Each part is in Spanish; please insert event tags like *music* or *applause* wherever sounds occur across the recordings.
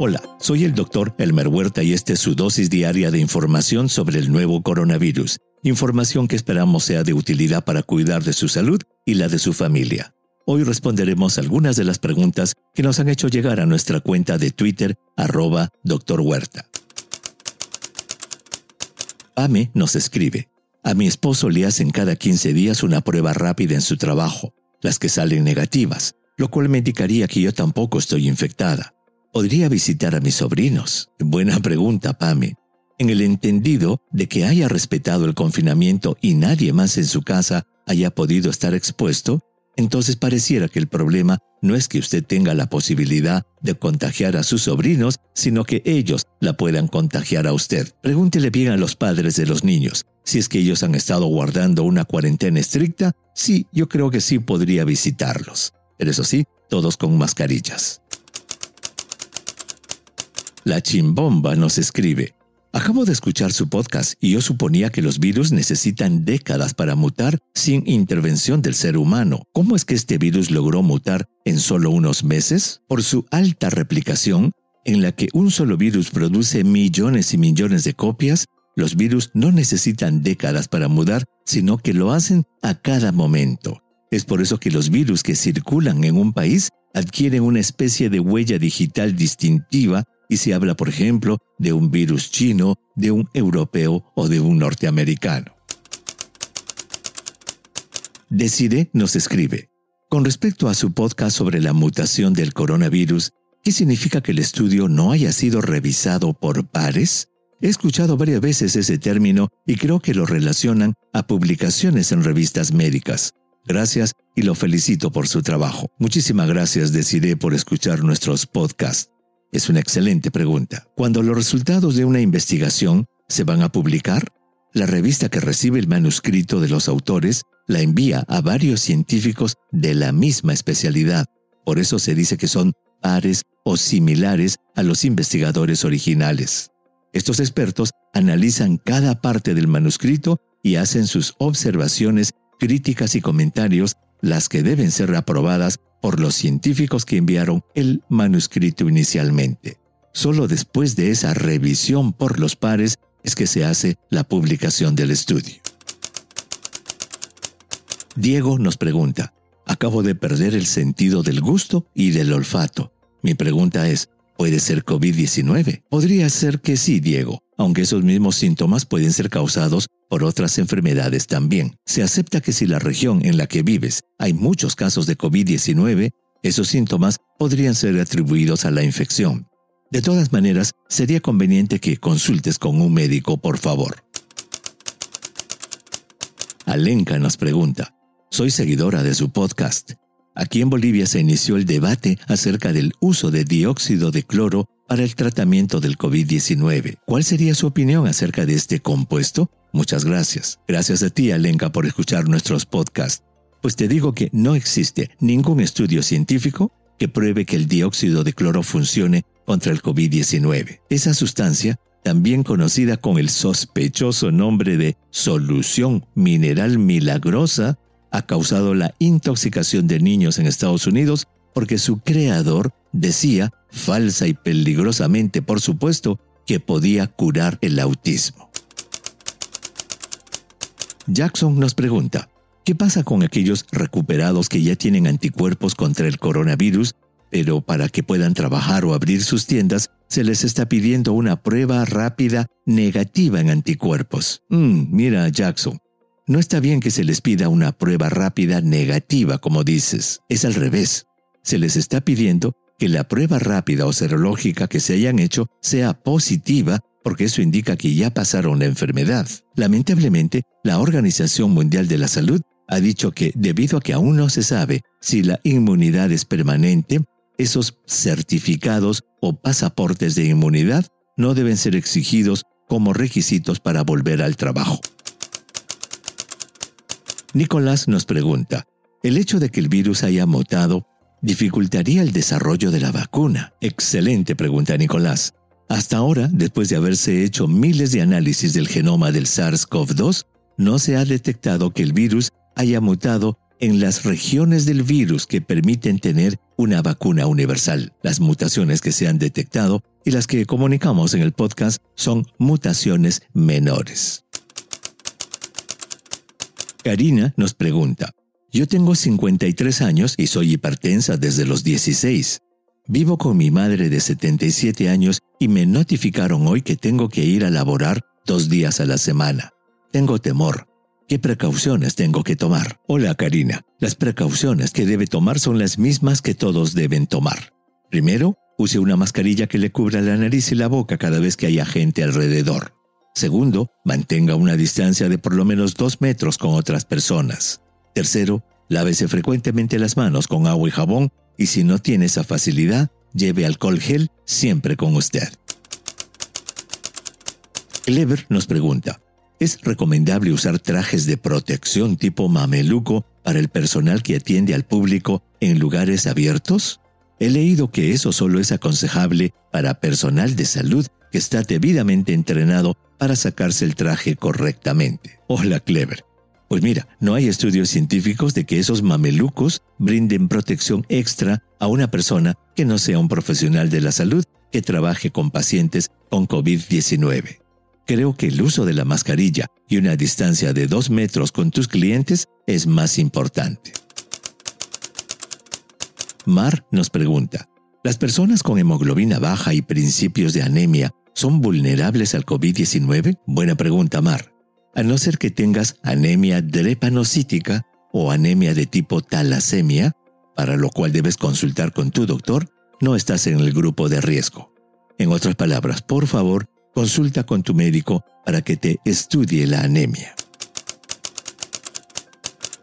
Hola, soy el doctor Elmer Huerta y esta es su dosis diaria de información sobre el nuevo coronavirus. Información que esperamos sea de utilidad para cuidar de su salud y la de su familia. Hoy responderemos algunas de las preguntas que nos han hecho llegar a nuestra cuenta de Twitter, arroba doctor Huerta. Ame nos escribe, a mi esposo le hacen cada 15 días una prueba rápida en su trabajo, las que salen negativas, lo cual me indicaría que yo tampoco estoy infectada. ¿Podría visitar a mis sobrinos? Buena pregunta, Pame. En el entendido de que haya respetado el confinamiento y nadie más en su casa haya podido estar expuesto, entonces pareciera que el problema no es que usted tenga la posibilidad de contagiar a sus sobrinos, sino que ellos la puedan contagiar a usted. Pregúntele bien a los padres de los niños. Si es que ellos han estado guardando una cuarentena estricta, sí, yo creo que sí podría visitarlos. Pero eso sí, todos con mascarillas. La chimbomba nos escribe, Acabo de escuchar su podcast y yo suponía que los virus necesitan décadas para mutar sin intervención del ser humano. ¿Cómo es que este virus logró mutar en solo unos meses? Por su alta replicación, en la que un solo virus produce millones y millones de copias, los virus no necesitan décadas para mudar, sino que lo hacen a cada momento. Es por eso que los virus que circulan en un país adquieren una especie de huella digital distintiva y se habla, por ejemplo, de un virus chino, de un europeo o de un norteamericano. Decide nos escribe, con respecto a su podcast sobre la mutación del coronavirus, ¿qué significa que el estudio no haya sido revisado por pares? He escuchado varias veces ese término y creo que lo relacionan a publicaciones en revistas médicas. Gracias y lo felicito por su trabajo. Muchísimas gracias, Decide, por escuchar nuestros podcasts. Es una excelente pregunta. Cuando los resultados de una investigación se van a publicar, la revista que recibe el manuscrito de los autores la envía a varios científicos de la misma especialidad. Por eso se dice que son pares o similares a los investigadores originales. Estos expertos analizan cada parte del manuscrito y hacen sus observaciones, críticas y comentarios, las que deben ser aprobadas por los científicos que enviaron el manuscrito inicialmente. Solo después de esa revisión por los pares es que se hace la publicación del estudio. Diego nos pregunta, acabo de perder el sentido del gusto y del olfato. Mi pregunta es, ¿puede ser COVID-19? Podría ser que sí, Diego, aunque esos mismos síntomas pueden ser causados por otras enfermedades también. Se acepta que si la región en la que vives hay muchos casos de COVID-19, esos síntomas podrían ser atribuidos a la infección. De todas maneras, sería conveniente que consultes con un médico, por favor. Alenka nos pregunta, soy seguidora de su podcast. Aquí en Bolivia se inició el debate acerca del uso de dióxido de cloro para el tratamiento del COVID-19. ¿Cuál sería su opinión acerca de este compuesto? Muchas gracias. Gracias a ti, Alenka, por escuchar nuestros podcasts. Pues te digo que no existe ningún estudio científico que pruebe que el dióxido de cloro funcione contra el COVID-19. Esa sustancia, también conocida con el sospechoso nombre de solución mineral milagrosa, ha causado la intoxicación de niños en Estados Unidos porque su creador decía, falsa y peligrosamente por supuesto, que podía curar el autismo. Jackson nos pregunta, ¿qué pasa con aquellos recuperados que ya tienen anticuerpos contra el coronavirus, pero para que puedan trabajar o abrir sus tiendas se les está pidiendo una prueba rápida negativa en anticuerpos? Mm, mira, Jackson, no está bien que se les pida una prueba rápida negativa, como dices. Es al revés. Se les está pidiendo que la prueba rápida o serológica que se hayan hecho sea positiva porque eso indica que ya pasaron la enfermedad. Lamentablemente, la Organización Mundial de la Salud ha dicho que debido a que aún no se sabe si la inmunidad es permanente, esos certificados o pasaportes de inmunidad no deben ser exigidos como requisitos para volver al trabajo. Nicolás nos pregunta, ¿el hecho de que el virus haya mutado dificultaría el desarrollo de la vacuna? Excelente pregunta, Nicolás. Hasta ahora, después de haberse hecho miles de análisis del genoma del SARS-CoV-2, no se ha detectado que el virus haya mutado en las regiones del virus que permiten tener una vacuna universal. Las mutaciones que se han detectado y las que comunicamos en el podcast son mutaciones menores. Karina nos pregunta, yo tengo 53 años y soy hipertensa desde los 16. Vivo con mi madre de 77 años y me notificaron hoy que tengo que ir a laborar dos días a la semana. Tengo temor. ¿Qué precauciones tengo que tomar? Hola Karina, las precauciones que debe tomar son las mismas que todos deben tomar. Primero, use una mascarilla que le cubra la nariz y la boca cada vez que haya gente alrededor. Segundo, mantenga una distancia de por lo menos dos metros con otras personas. Tercero, lávese frecuentemente las manos con agua y jabón y si no tiene esa facilidad, lleve alcohol gel siempre con usted. Clever nos pregunta, ¿Es recomendable usar trajes de protección tipo mameluco para el personal que atiende al público en lugares abiertos? He leído que eso solo es aconsejable para personal de salud que está debidamente entrenado para sacarse el traje correctamente. Hola, Clever. Pues mira, no hay estudios científicos de que esos mamelucos brinden protección extra a una persona que no sea un profesional de la salud que trabaje con pacientes con COVID-19 creo que el uso de la mascarilla y una distancia de dos metros con tus clientes es más importante. Mar nos pregunta, ¿las personas con hemoglobina baja y principios de anemia son vulnerables al COVID-19? Buena pregunta, Mar. A no ser que tengas anemia drepanocítica o anemia de tipo talasemia, para lo cual debes consultar con tu doctor, no estás en el grupo de riesgo. En otras palabras, por favor, Consulta con tu médico para que te estudie la anemia.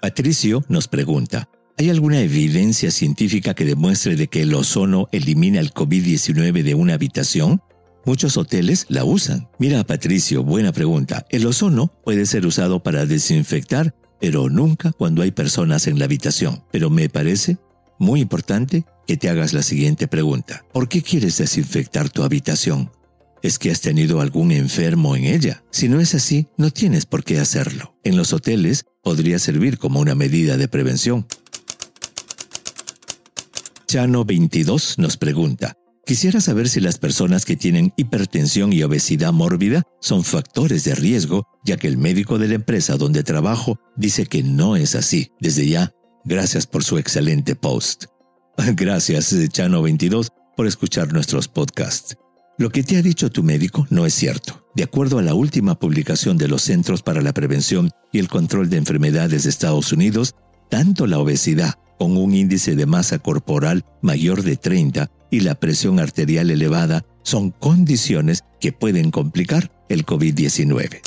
Patricio nos pregunta, ¿hay alguna evidencia científica que demuestre de que el ozono elimina el COVID-19 de una habitación? Muchos hoteles la usan. Mira, Patricio, buena pregunta. El ozono puede ser usado para desinfectar, pero nunca cuando hay personas en la habitación. Pero me parece muy importante que te hagas la siguiente pregunta. ¿Por qué quieres desinfectar tu habitación? es que has tenido algún enfermo en ella. Si no es así, no tienes por qué hacerlo. En los hoteles podría servir como una medida de prevención. Chano 22 nos pregunta, quisiera saber si las personas que tienen hipertensión y obesidad mórbida son factores de riesgo, ya que el médico de la empresa donde trabajo dice que no es así. Desde ya, gracias por su excelente post. *laughs* Gracias, Chano 22, por escuchar nuestros podcasts. Lo que te ha dicho tu médico no es cierto. De acuerdo a la última publicación de los Centros para la Prevención y el Control de Enfermedades de Estados Unidos, tanto la obesidad con un índice de masa corporal mayor de 30 y la presión arterial elevada son condiciones que pueden complicar el COVID-19.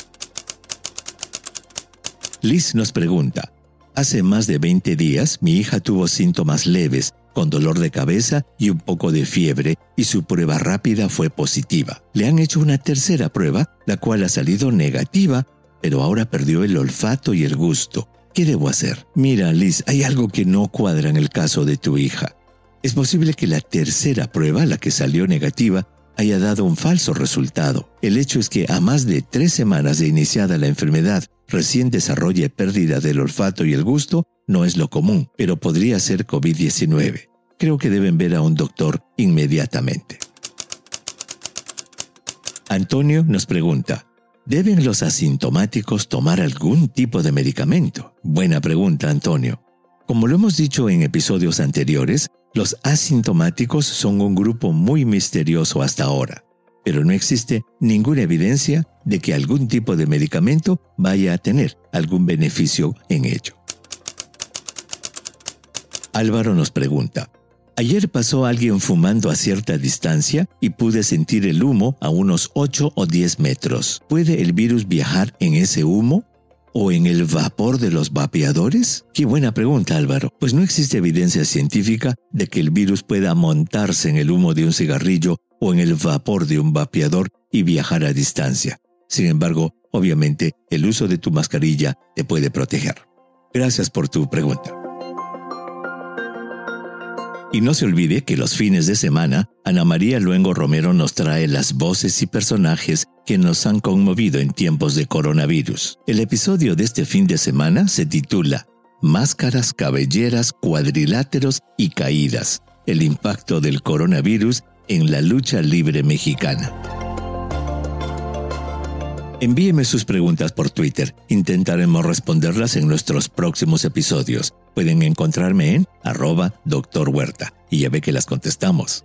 Liz nos pregunta, hace más de 20 días mi hija tuvo síntomas leves con dolor de cabeza y un poco de fiebre, y su prueba rápida fue positiva. Le han hecho una tercera prueba, la cual ha salido negativa, pero ahora perdió el olfato y el gusto. ¿Qué debo hacer? Mira, Liz, hay algo que no cuadra en el caso de tu hija. Es posible que la tercera prueba, la que salió negativa, haya dado un falso resultado. El hecho es que a más de tres semanas de iniciada la enfermedad, recién desarrolle pérdida del olfato y el gusto, no es lo común, pero podría ser COVID-19. Creo que deben ver a un doctor inmediatamente. Antonio nos pregunta, ¿deben los asintomáticos tomar algún tipo de medicamento? Buena pregunta, Antonio. Como lo hemos dicho en episodios anteriores, los asintomáticos son un grupo muy misterioso hasta ahora, pero no existe ninguna evidencia de que algún tipo de medicamento vaya a tener algún beneficio en ello. Álvaro nos pregunta, Ayer pasó alguien fumando a cierta distancia y pude sentir el humo a unos 8 o 10 metros. ¿Puede el virus viajar en ese humo? ¿O en el vapor de los vapeadores? Qué buena pregunta, Álvaro. Pues no existe evidencia científica de que el virus pueda montarse en el humo de un cigarrillo o en el vapor de un vapeador y viajar a distancia. Sin embargo, obviamente, el uso de tu mascarilla te puede proteger. Gracias por tu pregunta. Y no se olvide que los fines de semana, Ana María Luengo Romero nos trae las voces y personajes que nos han conmovido en tiempos de coronavirus. El episodio de este fin de semana se titula máscaras, cabelleras, cuadriláteros y caídas. El impacto del coronavirus en la lucha libre mexicana. Envíeme sus preguntas por Twitter. Intentaremos responderlas en nuestros próximos episodios. Pueden encontrarme en arroba doctor Huerta y ya ve que las contestamos.